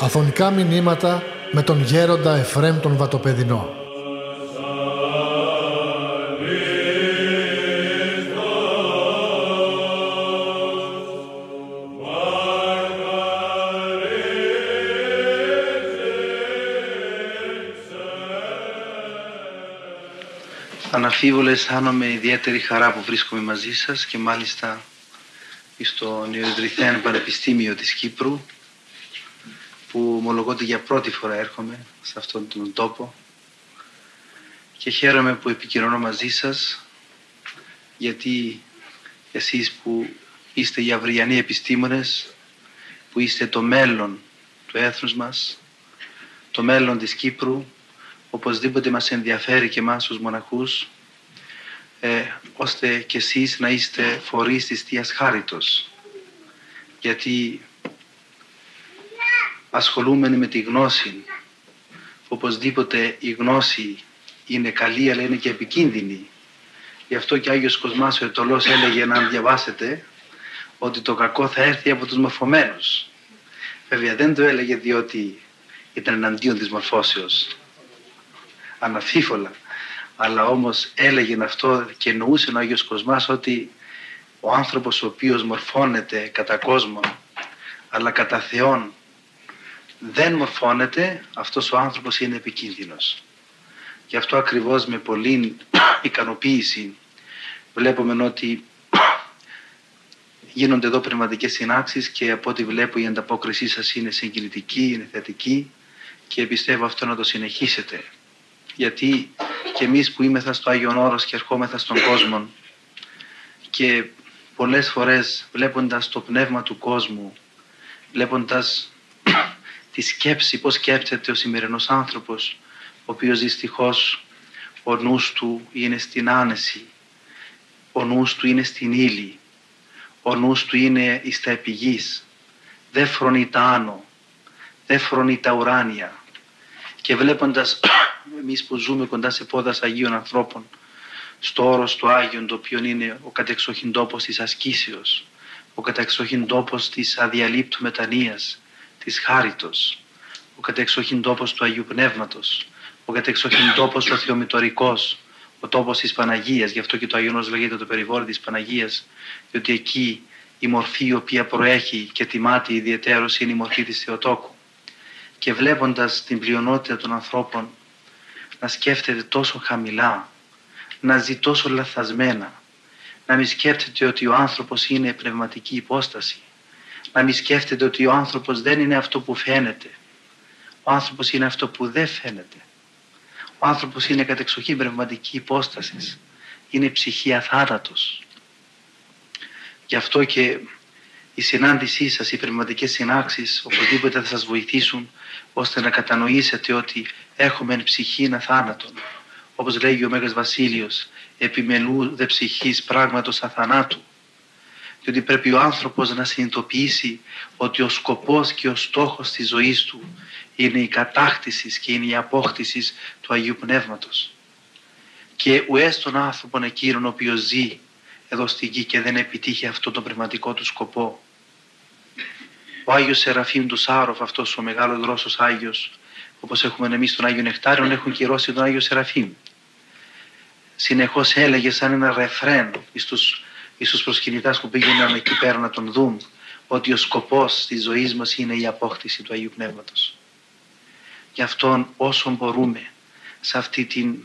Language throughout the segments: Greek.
Αφωνικά μηνύματα με τον γέροντα Εφρέμ τον Βατοπεδινό. Αναφίβολα αισθάνομαι ιδιαίτερη χαρά που βρίσκομαι μαζί σας και μάλιστα στο Νεοεδρυθέν Πανεπιστήμιο της Κύπρου που ομολογώ ότι για πρώτη φορά έρχομαι σε αυτόν τον τόπο. Και χαίρομαι που επικοινωνώ μαζί σας γιατί εσείς που είστε οι αυριανοί επιστήμονες που είστε το μέλλον του έθνους μας το μέλλον της Κύπρου οπωσδήποτε μας ενδιαφέρει και εμάς τους μοναχούς ε, ώστε και εσείς να είστε φορείς της Θείας Χάριτος. Γιατί ασχολούμενοι με τη γνώση οπωσδήποτε η γνώση είναι καλή αλλά είναι και επικίνδυνη. Γι' αυτό και ο Άγιος Κοσμάς ο Ετωλός έλεγε να διαβάσετε ότι το κακό θα έρθει από τους μορφωμένους. Βέβαια δεν το έλεγε διότι ήταν εναντίον της μορφώσεως. Αναφίφολα αλλά όμως έλεγε αυτό και εννοούσε ο Άγιος Κοσμάς ότι ο άνθρωπος ο οποίος μορφώνεται κατά κόσμο αλλά κατά Θεόν δεν μορφώνεται, αυτός ο άνθρωπος είναι επικίνδυνος. Γι' αυτό ακριβώς με πολύ ικανοποίηση βλέπουμε ότι γίνονται εδώ πνευματικές συνάξεις και από ό,τι βλέπω η ανταπόκρισή σας είναι συγκινητική, είναι θετική και πιστεύω αυτό να το συνεχίσετε. Γιατί και εμείς που είμεθα στο Άγιον Όρος και ερχόμεθα στον κόσμο και πολλές φορές βλέποντας το πνεύμα του κόσμου, βλέποντας τη σκέψη, πώς σκέφτεται ο σημερινός άνθρωπος, ο οποίος δυστυχώς ο νους του είναι στην άνεση, ο νους του είναι στην ύλη, ο νους του είναι εις τα επιγής, δεν φρονεί τα άνω, δεν φρονεί τα ουράνια. Και βλέποντας εμείς που ζούμε κοντά σε πόδας Αγίων ανθρώπων, στο όρος του Άγιον, το οποίο είναι ο κατεξοχήν τόπος της ασκήσεως, ο κατεξοχήν τόπος της αδιαλείπτου μετανοίας, της χάριτος, ο κατεξοχήν τόπος του Αγίου Πνεύματος, ο κατεξοχήν τόπος ο θεομητορικός, ο τόπος της Παναγίας, γι' αυτό και το Αγιονός λέγεται το περιβόλι της Παναγίας, διότι εκεί η μορφή η οποία προέχει και τιμάται ιδιαίτερος είναι η μορφή της Θεοτόκου. Και βλέποντας την πλειονότητα των ανθρώπων να σκέφτεται τόσο χαμηλά, να ζει τόσο λαθασμένα, να μην σκέφτεται ότι ο άνθρωπος είναι πνευματική υπόσταση, να μην σκέφτεται ότι ο άνθρωπος δεν είναι αυτό που φαίνεται. Ο άνθρωπος είναι αυτό που δεν φαίνεται. Ο άνθρωπος είναι κατεξοχή πνευματική υπόστασης. Είναι ψυχή αθάνατος. Γι' αυτό και η συνάντησή σας, οι πνευματικές συνάξεις, οπωσδήποτε θα σας βοηθήσουν ώστε να κατανοήσετε ότι έχουμε ψυχή αθάνατον. Όπως λέγει ο Μέγας Βασίλειος, επιμελού δε ψυχής πράγματος αθανάτου διότι πρέπει ο άνθρωπος να συνειδητοποιήσει ότι ο σκοπός και ο στόχος της ζωής του είναι η κατάκτησης και είναι η απόκτησης του Αγίου Πνεύματος. Και ουές τον άνθρωπον εκείνον ο οποίος ζει εδώ στη γη και δεν επιτύχει αυτό τον πνευματικό του σκοπό. Ο Άγιος Σεραφείμ του Σάροφ, αυτός ο μεγάλος δρόσος Άγιος, όπως έχουμε εμείς τον Άγιο Νεκτάριο, έχουν κυρώσει τον Άγιο Σεραφείμ. Συνεχώς έλεγε σαν ένα ρεφρέν στους ίσως προσκυνητάς που πήγαιναν εκεί πέρα να τον δουν ότι ο σκοπός της ζωής μας είναι η απόκτηση του Αγίου Πνεύματος. Γι' αυτόν όσο μπορούμε σε αυτή την,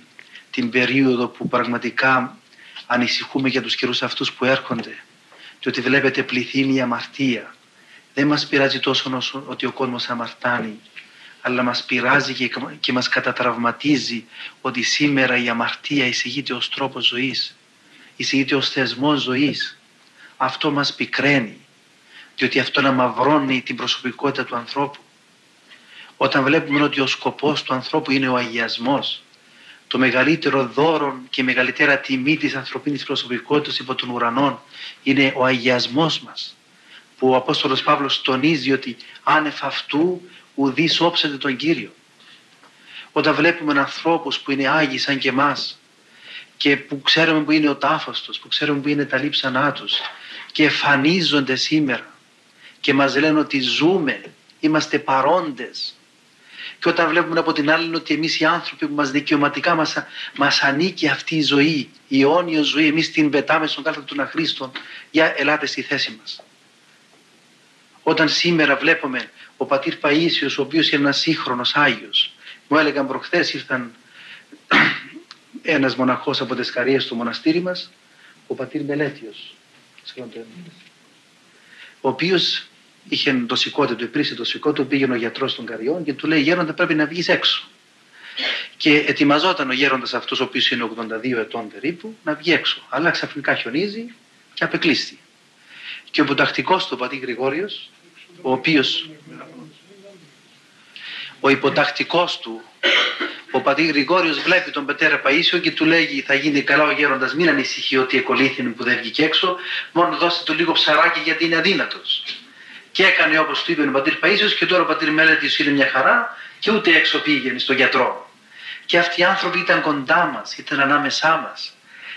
την περίοδο που πραγματικά ανησυχούμε για τους καιρούς αυτούς που έρχονται και ότι βλέπετε πληθύνει η αμαρτία. Δεν μας πειράζει τόσο όσο ότι ο κόσμος αμαρτάνει αλλά μας πειράζει και, και μας κατατραυματίζει ότι σήμερα η αμαρτία εισηγείται ως τρόπος ζωής εισηγείται ως θεσμός ζωής. Αυτό μας πικραίνει, διότι αυτό να μαυρώνει την προσωπικότητα του ανθρώπου. Όταν βλέπουμε ότι ο σκοπός του ανθρώπου είναι ο αγιασμός, το μεγαλύτερο δώρο και η μεγαλύτερα τιμή της ανθρωπίνης προσωπικότητας υπό των ουρανών είναι ο αγιασμός μας. Που ο Απόστολος Παύλος τονίζει ότι άνευ αυτού ουδής όψεται τον Κύριο. Όταν βλέπουμε ανθρώπους που είναι άγιοι σαν και εμάς και που ξέρουμε που είναι ο τάφος τους, που ξέρουμε που είναι τα λείψανά τους και εμφανίζονται σήμερα και μας λένε ότι ζούμε, είμαστε παρόντες και όταν βλέπουμε από την άλλη ότι εμείς οι άνθρωποι που μας δικαιωματικά μας, μας ανήκει αυτή η ζωή, η αιώνια ζωή, εμείς την πετάμε στον κάλθο του Αχρήστον, για ελάτε στη θέση μας. Όταν σήμερα βλέπουμε ο πατήρ Παΐσιος, ο οποίος είναι ένας σύγχρονος Άγιος, μου έλεγαν προχθές ήρθαν ένας μοναχός από τις Καρίες στο μοναστήρι μας, ο πατήρ Μελέτιος, ο οποίος είχε το σηκώτη του, υπήρξε το σηκώτη του, πήγαινε ο γιατρός των Καριών και του λέει γέροντα πρέπει να βγεις έξω. Και ετοιμαζόταν ο γέροντας αυτός, ο οποίος είναι 82 ετών περίπου, να βγει έξω. Αλλά ξαφνικά χιονίζει και απεκλείστη. Και ο υποτακτικός του, ο πατήρ Γρηγόριος, ο οποίος ο υποτακτικός του, ο πατήρ Γρηγόριος βλέπει τον πατέρα Παΐσιο και του λέει θα γίνει καλά ο γέροντας, μην ανησυχεί ότι εκολύθινε που δεν βγήκε έξω, μόνο δώστε του λίγο ψαράκι γιατί είναι αδύνατος. Και έκανε όπως του είπε ο πατήρ Παΐσιος και τώρα ο πατήρ Μέλετης είναι μια χαρά και ούτε έξω πήγαινε στον γιατρό. Και αυτοί οι άνθρωποι ήταν κοντά μας, ήταν ανάμεσά μας.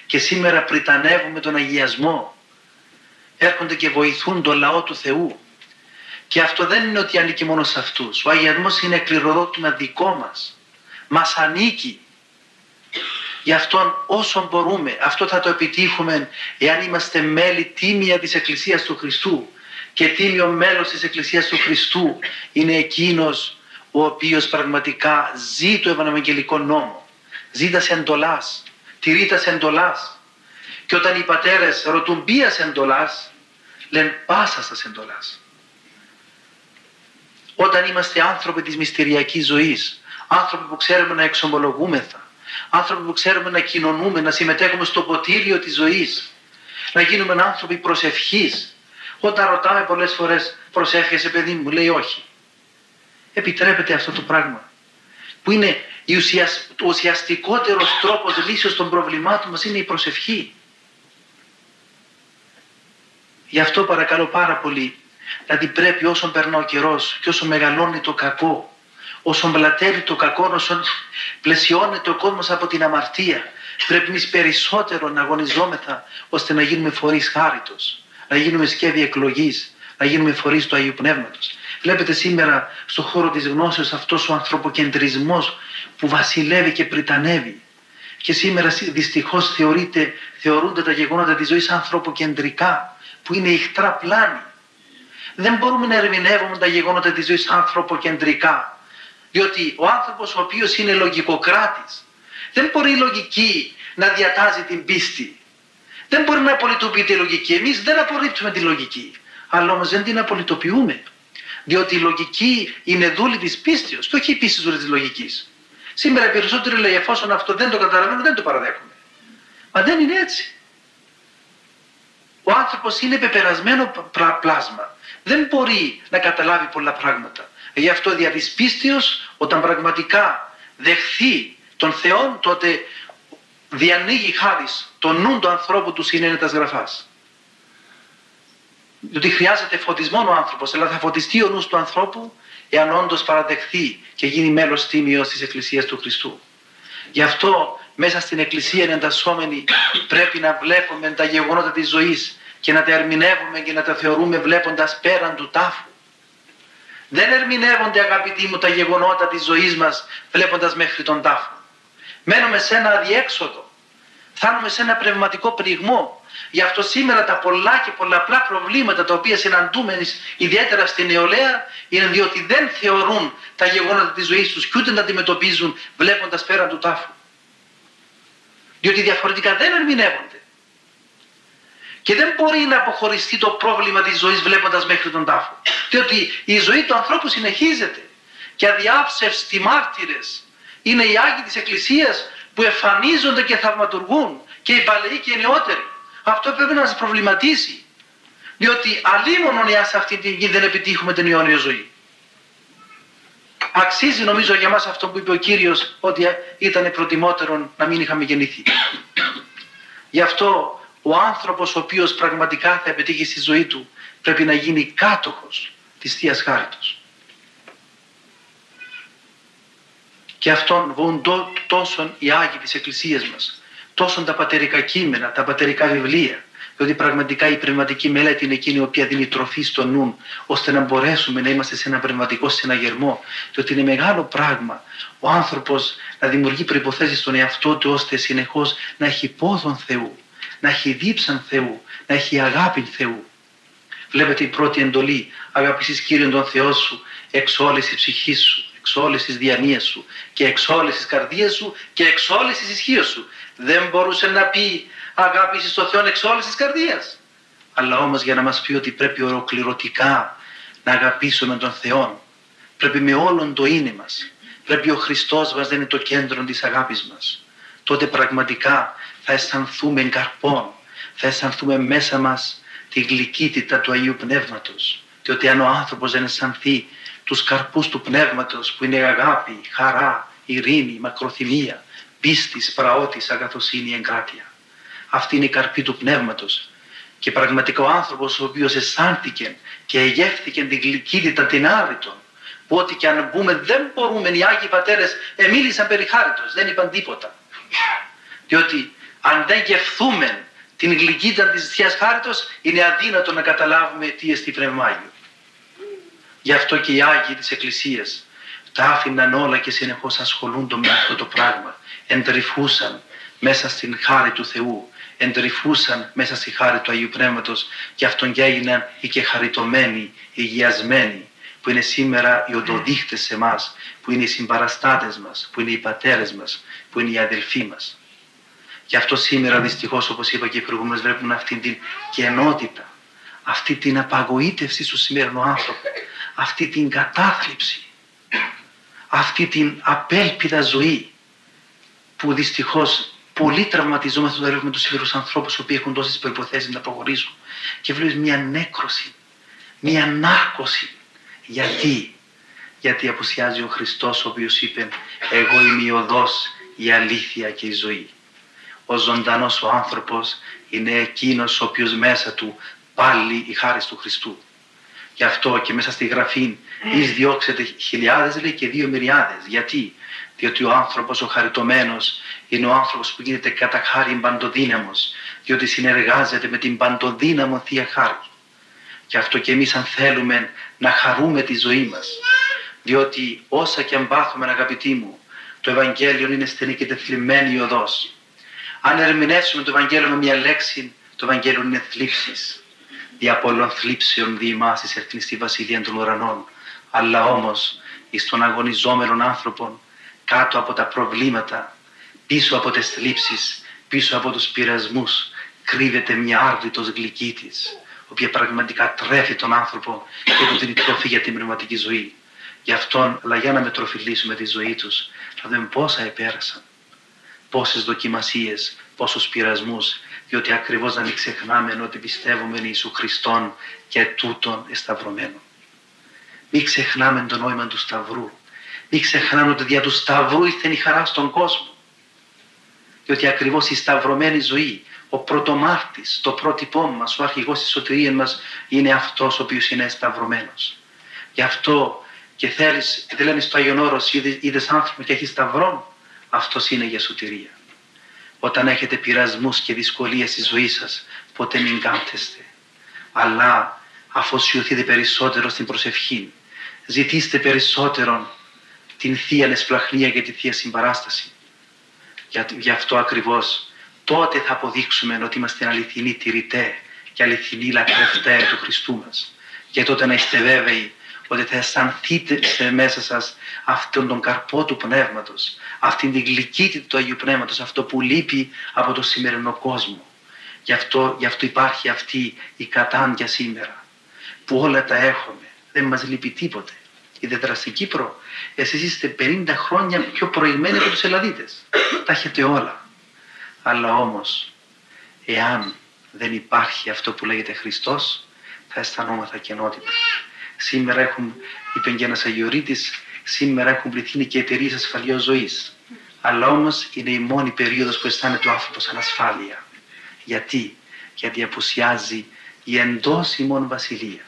Και σήμερα πριτανεύουμε τον αγιασμό. Έρχονται και βοηθούν τον λαό του Θεού. Και αυτό δεν είναι ότι ανήκει μόνο σε αυτούς. Ο αγιασμός είναι κληροδότημα δικό μας. Μας ανήκει. Γι' αυτό όσο μπορούμε, αυτό θα το επιτύχουμε εάν είμαστε μέλη τίμια της Εκκλησίας του Χριστού. Και τίμιο μέλος της Εκκλησίας του Χριστού είναι εκείνος ο οποίος πραγματικά ζει το Ευαγγελικό νόμο. Ζει τας εντολάς, τηρεί τας εντολάς. Και όταν οι πατέρες ρωτούν ποια εντολάς, λένε πάσα στα εντολάς όταν είμαστε άνθρωποι της μυστηριακής ζωής, άνθρωποι που ξέρουμε να εξομολογούμεθα, άνθρωποι που ξέρουμε να κοινωνούμε, να συμμετέχουμε στο ποτήριο της ζωής, να γίνουμε άνθρωποι προσευχής. Όταν ρωτάμε πολλές φορές προσεύχεσαι παιδί μου, λέει όχι. Επιτρέπεται αυτό το πράγμα που είναι ο ουσιαστικότερος τρόπος λύσεως των προβλημάτων μας είναι η προσευχή. Γι' αυτό παρακαλώ πάρα πολύ Δηλαδή πρέπει όσο περνά ο καιρός και όσο μεγαλώνει το κακό, όσο μπλατεύει το κακό, όσο πλαισιώνεται ο κόσμος από την αμαρτία, πρέπει εμείς περισσότερο να αγωνιζόμεθα ώστε να γίνουμε φορείς χάριτος, να γίνουμε σκεύη εκλογής, να γίνουμε φορείς του Αγίου Πνεύματος. Βλέπετε σήμερα στον χώρο της γνώση αυτός ο ανθρωποκεντρισμός που βασιλεύει και πριτανεύει. Και σήμερα δυστυχώς θεωρούνται τα γεγονότα της ζωής ανθρωποκεντρικά, που είναι ηχτρά πλάνη δεν μπορούμε να ερμηνεύουμε τα γεγονότα της ζωής ανθρωποκεντρικά. Διότι ο άνθρωπος ο οποίος είναι λογικοκράτης δεν μπορεί η λογική να διατάζει την πίστη. Δεν μπορεί να απολυτοποιεί τη λογική. Εμείς δεν απορρίπτουμε τη λογική. Αλλά όμως δεν την απολυτοποιούμε. Διότι η λογική είναι δούλη της πίστης και όχι η πίστη δούλη της λογικής. Σήμερα οι περισσότεροι λέει εφόσον αυτό δεν το καταλαβαίνω δεν το παραδέχομαι. Μα δεν είναι έτσι. Ο άνθρωπος είναι πεπερασμένο πλάσμα δεν μπορεί να καταλάβει πολλά πράγματα. Γι' αυτό δια της πίστεως όταν πραγματικά δεχθεί τον Θεό τότε διανοίγει χάρις το νου του ανθρώπου του συνένετας γραφάς. Διότι χρειάζεται φωτισμό ο άνθρωπος, αλλά θα φωτιστεί ο νους του ανθρώπου εάν όντως παραδεχθεί και γίνει μέλος τίμιος της Εκκλησίας του Χριστού. Γι' αυτό μέσα στην Εκκλησία εντασσόμενη πρέπει να βλέπουμε τα γεγονότα της ζωής και να τα ερμηνεύουμε και να τα θεωρούμε βλέποντας πέραν του τάφου. Δεν ερμηνεύονται αγαπητοί μου τα γεγονότα της ζωής μας βλέποντας μέχρι τον τάφο. Μένουμε σε ένα αδιέξοδο. Φτάνουμε σε ένα πνευματικό πληγμό. Γι' αυτό σήμερα τα πολλά και πολλαπλά προβλήματα τα οποία συναντούμε ιδιαίτερα στην νεολαία είναι διότι δεν θεωρούν τα γεγονότα της ζωής τους και ούτε να αντιμετωπίζουν βλέποντας πέραν του τάφου. Διότι διαφορετικά δεν ερμηνεύονται. Και δεν μπορεί να αποχωριστεί το πρόβλημα της ζωής βλέποντας μέχρι τον τάφο. Διότι η ζωή του ανθρώπου συνεχίζεται. Και αδιάψευστη μάρτυρες είναι οι Άγιοι της Εκκλησίας που εμφανίζονται και θαυματουργούν και οι παλαιοί και οι νεότεροι. Αυτό πρέπει να μας προβληματίσει. Διότι αλλήμον εάν σε αυτή την γη δεν επιτύχουμε την αιώνια ζωή. Αξίζει νομίζω για μας αυτό που είπε ο Κύριος ότι ήταν προτιμότερο να μην είχαμε γεννηθεί. Γι' αυτό ο άνθρωπος ο οποίος πραγματικά θα επιτύχει στη ζωή του πρέπει να γίνει κάτοχος της Θείας Χάριτος. Και αυτόν βοούν τόσο οι Άγιοι της Εκκλησίας μας τόσο τα πατερικά κείμενα, τα πατερικά βιβλία, διότι πραγματικά η πνευματική μελέτη είναι εκείνη η οποία δίνει τροφή στο νου, ώστε να μπορέσουμε να είμαστε σε ένα πνευματικό συναγερμό. Διότι είναι μεγάλο πράγμα ο άνθρωπος να δημιουργεί προποθέσει στον εαυτό του, ώστε συνεχώς να έχει πόδον Θεού, να έχει δίψαν Θεού, να έχει αγάπη Θεού. Βλέπετε η πρώτη εντολή, αγαπήσεις Κύριον τον Θεό σου, εξ όλης της ψυχής σου, εξ όλης της διανοίας σου και εξ όλης της καρδίας σου και εξ όλης της ισχύως σου. Δεν μπορούσε να πει αγάπηση στο Θεό εξ όλης της καρδίας. Αλλά όμως για να μας πει ότι πρέπει ολοκληρωτικά να αγαπήσουμε τον Θεό, πρέπει με όλον το είναι μας, πρέπει ο Χριστός μας να είναι το κέντρο της αγάπης μας, τότε πραγματικά θα αισθανθούμε καρπών, θα αισθανθούμε μέσα μας τη γλυκύτητα του Αγίου Πνεύματος. Διότι αν ο άνθρωπος δεν αισθανθεί τους καρπούς του Πνεύματος που είναι αγάπη, χαρά, ειρήνη, μακροθυμία, πίστης, πραότης, αγαθοσύνη, εγκράτεια. Αυτή είναι η καρπή του Πνεύματος. Και πραγματικά ο άνθρωπος ο οποίος αισθάνθηκε και εγεύθηκε την γλυκύτητα την άρρητον, που ό,τι και αν πούμε δεν μπορούμε, οι Άγιοι Πατέρες εμίλησαν περί χάριτος, δεν είπαν τίποτα. Διότι αν δεν γευθούμε την γλυκύτητα της Θείας Χάριτος είναι αδύνατο να καταλάβουμε τι εστί Πνευμάγιο. Γι' αυτό και οι Άγιοι της Εκκλησίας τα άφηναν όλα και συνεχώς ασχολούνται με αυτό το πράγμα. Εντρυφούσαν μέσα στην χάρη του Θεού, εντρυφούσαν μέσα στη χάρη του Αγίου Πνεύματος και αυτόν και έγιναν οι και χαριτωμένοι, υγιασμένοι, που είναι σήμερα οι οντοδείχτες σε εμά, που είναι οι συμπαραστάτες μας, που είναι οι πατέρες μας, που είναι οι αδελφοί μας. Γι' αυτό σήμερα δυστυχώς όπως είπα και προηγούμενος βλέπουμε αυτή την κενότητα, αυτή την απαγοήτευση στο σημερινό άνθρωπο, αυτή την κατάθλιψη, αυτή την απέλπιδα ζωή που δυστυχώς πολύ τραυματιζόμαστε όταν βλέπουμε τους σημερινούς ανθρώπους οι οποίοι έχουν τόσες προϋποθέσεις να προχωρήσουν και βλέπεις μια νέκρωση, μια νάρκωση. Γιατί, γιατί απουσιάζει ο Χριστός ο οποίος είπε εγώ είμαι η οδός, η αλήθεια και η ζωή ο ζωντανός ο άνθρωπος είναι εκείνος ο οποίος μέσα του πάλι η χάρη του Χριστού. Γι' αυτό και μέσα στη γραφή εις διώξετε χιλιάδες λέει και δύο μυριάδες. Γιατί; Διότι ο άνθρωπος ο χαριτωμένος είναι ο άνθρωπος που γίνεται κατά χάρη παντοδύναμος. Διότι συνεργάζεται με την παντοδύναμο Θεία Χάρη. Γι' αυτό και εμείς αν θέλουμε να χαρούμε τη ζωή μας. Διότι όσα και αν πάθουμε αγαπητοί μου, το Ευαγγέλιο είναι στενή και τεθλιμμένη οδός. Αν ερμηνεύσουμε το Ευαγγέλιο με μια λέξη, το Ευαγγέλιο είναι θλίψεις. Δια πολλών θλίψεων διημάσεις έρθει στη βασιλεία των ουρανών. Αλλά όμως, εις των αγωνιζόμενων άνθρωπων, κάτω από τα προβλήματα, πίσω από τις θλίψεις, πίσω από τους πειρασμούς, κρύβεται μια άρδιτος γλυκύτης, οποία πραγματικά τρέφει τον άνθρωπο και του δίνει τροφή για την πνευματική ζωή. Γι' αυτόν, αλλά για να μετροφιλήσουμε τη ζωή τους, θα δούμε πόσα επέρασαν πόσες δοκιμασίες, πόσους πειρασμούς, διότι ακριβώς να μην ξεχνάμε ότι πιστεύουμε εν Ιησού Χριστόν και τούτον εσταυρωμένο. Μην ξεχνάμε το νόημα του Σταυρού. Μην ξεχνάμε ότι δια του Σταυρού ήρθε η χαρά στον κόσμο. Διότι ακριβώς η σταυρωμένη ζωή, ο πρωτομάρτης, το πρότυπό μας, ο αρχηγός της σωτηρίας μας είναι αυτός ο οποίος είναι σταυρωμένος. Γι' αυτό και θέλεις, και λένε στο Άγιον Όρος, είδες άνθρωπο και έχεις σταυρόν, αυτός είναι για σωτηρία. Όταν έχετε πειρασμούς και δυσκολίες στη ζωή σας, ποτέ μην κάθεστε. Αλλά αφοσιωθείτε περισσότερο στην προσευχή. Ζητήστε περισσότερο την Θεία Εσπλαχνία και τη Θεία Συμπαράσταση. Γι' αυτό ακριβώς τότε θα αποδείξουμε ότι είμαστε αληθινοί τηρητέ και αληθινοί λατρευτέ του Χριστού μας. Και τότε να είστε βέβαιοι ότι θα αισθανθείτε μέσα σας αυτόν τον καρπό του Πνεύματος, αυτήν την γλυκύτητα του Αγίου Πνεύματος, αυτό που λείπει από το σημερινό κόσμο. Γι' αυτό, γι αυτό υπάρχει αυτή η κατάντια σήμερα, που όλα τα έχουμε, δεν μας λείπει τίποτε. Ιδιαίτερα στην Κύπρο, εσείς είστε 50 χρόνια πιο προηγμένοι από τους Ελλαδίτες. Τα έχετε όλα. Αλλά όμως, εάν δεν υπάρχει αυτό που λέγεται Χριστός, θα αισθανόμαστε κενότητα. Σήμερα έχουν, είπε και ένα Αγιορείτη, σήμερα έχουν πληθύνει και εταιρείες ασφαλεία ζωής. Αλλά όμως είναι η μόνη περίοδος που αισθάνεται ο άνθρωπος ανασφάλεια. Γιατί, γιατί απουσιάζει η εντός ημών βασιλεία.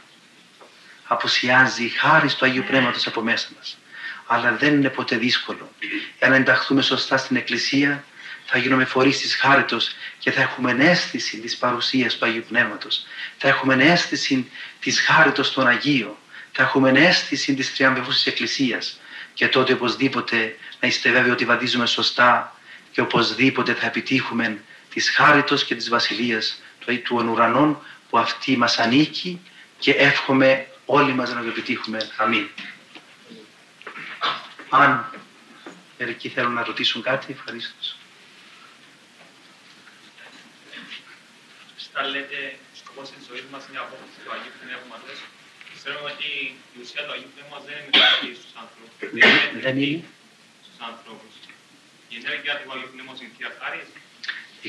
Απουσιάζει η χάρη του Αγίου Πνεύματος από μέσα μας. Αλλά δεν είναι ποτέ δύσκολο. Για να ενταχθούμε σωστά στην Εκκλησία θα γίνουμε φορείς της χάριτος και θα έχουμε αίσθηση της παρουσίας του Αγίου Πνεύματος. Θα έχουμε αίσθηση της χάριτος των Αγίων. Θα έχουμε αίσθηση της τριαμβευούσης Εκκλησίας. Και τότε οπωσδήποτε να είστε βέβαιοι ότι βαδίζουμε σωστά και οπωσδήποτε θα επιτύχουμε της χάριτος και της βασιλείας του, του ουρανών που αυτή μας ανήκει και εύχομαι όλοι μας να το επιτύχουμε. Αμήν. Αν μερικοί θέλουν να ρωτήσουν κάτι, ευχαριστώ. Στα λέτε, σκοπός της ζωής μας είναι η απόκτηση του Αγίου Πνεύματος. Ξέρουμε ότι η ουσία του Αγίου Πνεύματος δεν είναι στους ανθρώπους. Δεν είναι. Στους ανθρώπους. Η ενέργεια του Αγίου Πνεύματος είναι θεία χάρη.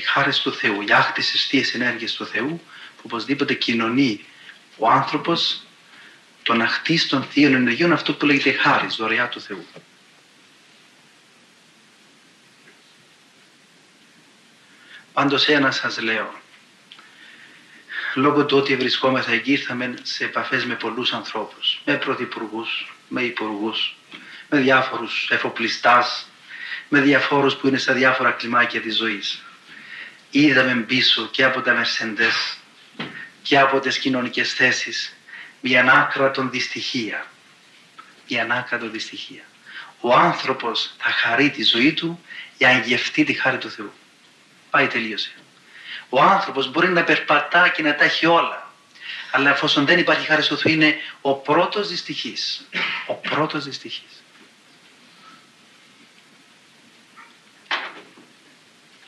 Η χάρη του Θεού, η άχτη αιστείε ενέργειες του Θεού, που οπωσδήποτε κοινωνεί ο άνθρωπος τον αχτή των θείων ενεργειών, αυτό που λέγεται χάρη, δωρεά του Θεού. Πάντως ένα σας λέω, λόγω του ότι βρισκόμεθα εκεί ήρθαμε σε επαφές με πολλούς ανθρώπους, με πρωθυπουργούς, με υπουργούς, με διάφορους εφοπλιστάς, με διαφόρους που είναι στα διάφορα κλιμάκια της ζωής. Είδαμε πίσω και από τα Μερσεντές και από τις κοινωνικές θέσεις μια άκρατον δυστυχία. Μια άκρατον δυστυχία. Ο άνθρωπος θα χαρεί τη ζωή του για να γευτεί τη χάρη του Θεού. Πάει τελείωσε. Ο άνθρωπος μπορεί να περπατά και να τα έχει όλα. Αλλά εφόσον δεν υπάρχει χάρη του Θεού είναι ο πρώτος δυστυχής. Ο πρώτος δυστυχής.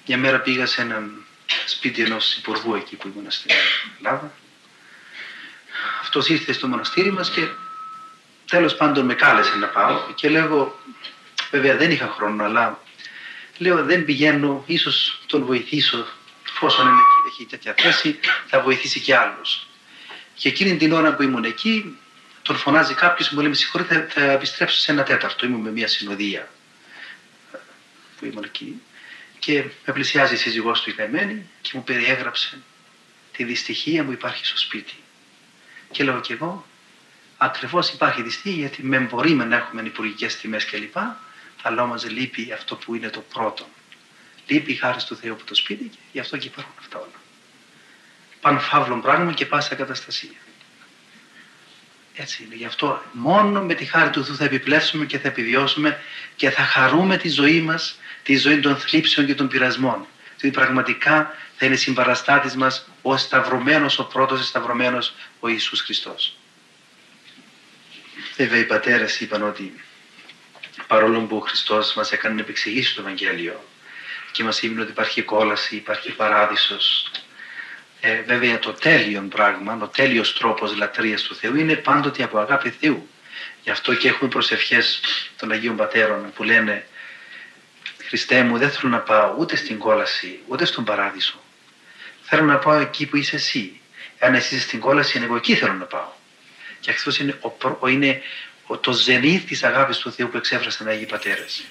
Μια μέρα πήγα σε έναν σπίτι ενός υπουργού εκεί που ήμουν στην Ελλάδα. Αυτός ήρθε στο μοναστήρι μας και τέλος πάντων με κάλεσε να πάω και λέω βέβαια δεν είχα χρόνο αλλά λέω δεν πηγαίνω ίσως τον βοηθήσω εφόσον έχει τέτοια θέση θα βοηθήσει και άλλους. Και εκείνη την ώρα που ήμουν εκεί τον φωνάζει κάποιος και μου λέει με συγχωρείτε θα, θα επιστρέψω σε ένα τέταρτο. Ήμουν με μια συνοδεία που ήμουν εκεί και με πλησιάζει η σύζυγός του η καημένη και μου περιέγραψε τη δυστυχία που υπάρχει στο σπίτι. Και λέω και εγώ, ακριβώς υπάρχει δυστυχία γιατί με μπορεί να έχουμε υπουργικές τιμές κλπ. Αλλά όμως λείπει αυτό που είναι το πρώτο. Λείπει η χάρη του Θεού από το σπίτι και γι' αυτό και υπάρχουν αυτά όλα. Παν φαύλων πράγμα και πάσα καταστασία. Έτσι είναι. Γι' αυτό μόνο με τη χάρη του Θεού θα επιπλέψουμε και θα επιβιώσουμε και θα χαρούμε τη ζωή μας τη ζωή των θλίψεων και των πειρασμών. Διότι πραγματικά θα είναι συμπαραστάτης μας ο σταυρωμένος, ο πρώτος σταυρωμένος ο Ιησούς Χριστός. Βέβαια οι πατέρες είπαν ότι παρόλο που ο Χριστός μας έκανε να επεξηγήσει το Ευαγγέλιο και μας είπε ότι υπάρχει κόλαση, υπάρχει παράδεισος, ε, βέβαια το τέλειο πράγμα, ο τέλειος τρόπος λατρείας του Θεού είναι πάντοτε από αγάπη Θεού. Γι' αυτό και έχουμε προσευχές των Αγίων Πατέρων που λένε Χριστέ μου δεν θέλω να πάω ούτε στην κόλαση ούτε στον παράδεισο. Θέλω να πάω εκεί που είσαι εσύ. Αν εσύ είσαι στην κόλαση, εγώ εκεί θέλω να πάω. Και αυτός είναι, ο, είναι ο, το ζενήθ της αγάπης του Θεού που εξέφρασαν οι Αγίοι Πατέρες.